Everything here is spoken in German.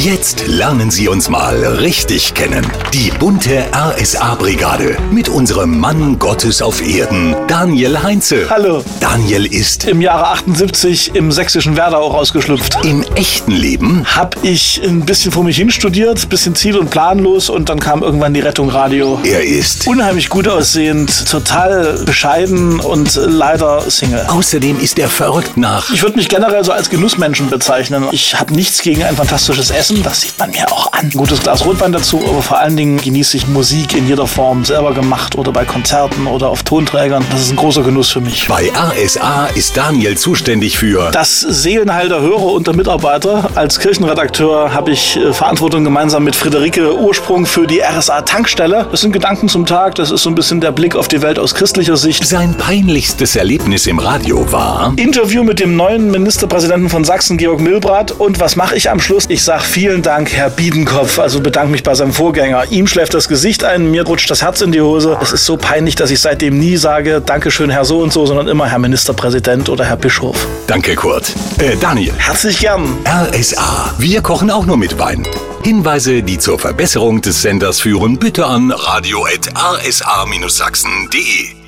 Jetzt lernen Sie uns mal richtig kennen. Die bunte RSA-Brigade mit unserem Mann Gottes auf Erden, Daniel Heinze. Hallo. Daniel ist Im Jahre 78 im sächsischen Werdau rausgeschlüpft. im echten Leben Hab ich ein bisschen vor mich hin studiert, bisschen ziel- und planlos und dann kam irgendwann die Rettung Radio. er ist. Unheimlich gut aussehend, total bescheiden und leider Single. Außerdem ist er verrückt nach Ich würde mich generell so als Genussmenschen bezeichnen. Ich habe nichts gegen ein fantastisches Essen, das sieht man mir auch an. Ein gutes Glas Rotwein dazu, aber vor allen Dingen genieße ich Musik in jeder Form, selber gemacht oder bei Konzerten oder auf Tonträgern. Das ist ein großer Genuss für mich. Bei RSA ist Daniel zuständig für Das Seelenheil der Hörer und der Mitarbeiter. Als Kirchenredakteur habe ich äh, Verantwortung gemeinsam mit Friederike Ursprung für die RSA Tankstelle. Das sind Gedanken zum Tag, das ist so ein bisschen der Blick auf die Welt aus christlicher Sicht. sein peinlichstes Erlebnis im Radio war. Interview mit dem neuen Ministerpräsidenten von Sachsen, Georg Milbrat. Und was mache ich am Schluss? Ich sage vielen Dank, Herr Biedenkopf. Also bedanke mich bei seinem Vorgänger. Ihm schläft das Gesicht ein, mir rutscht das Herz in die Hose. Es ist so peinlich, dass ich seitdem nie sage, Dankeschön, Herr so und so, sondern immer Herr Ministerpräsident oder Herr Bischof. Danke, Kurt. Äh, Daniel. Herzlich gern. RSA. Wir kochen auch nur mit Wein. Hinweise, die zur Verbesserung des Senders führen, bitte an radio.rsa-sachsen.de.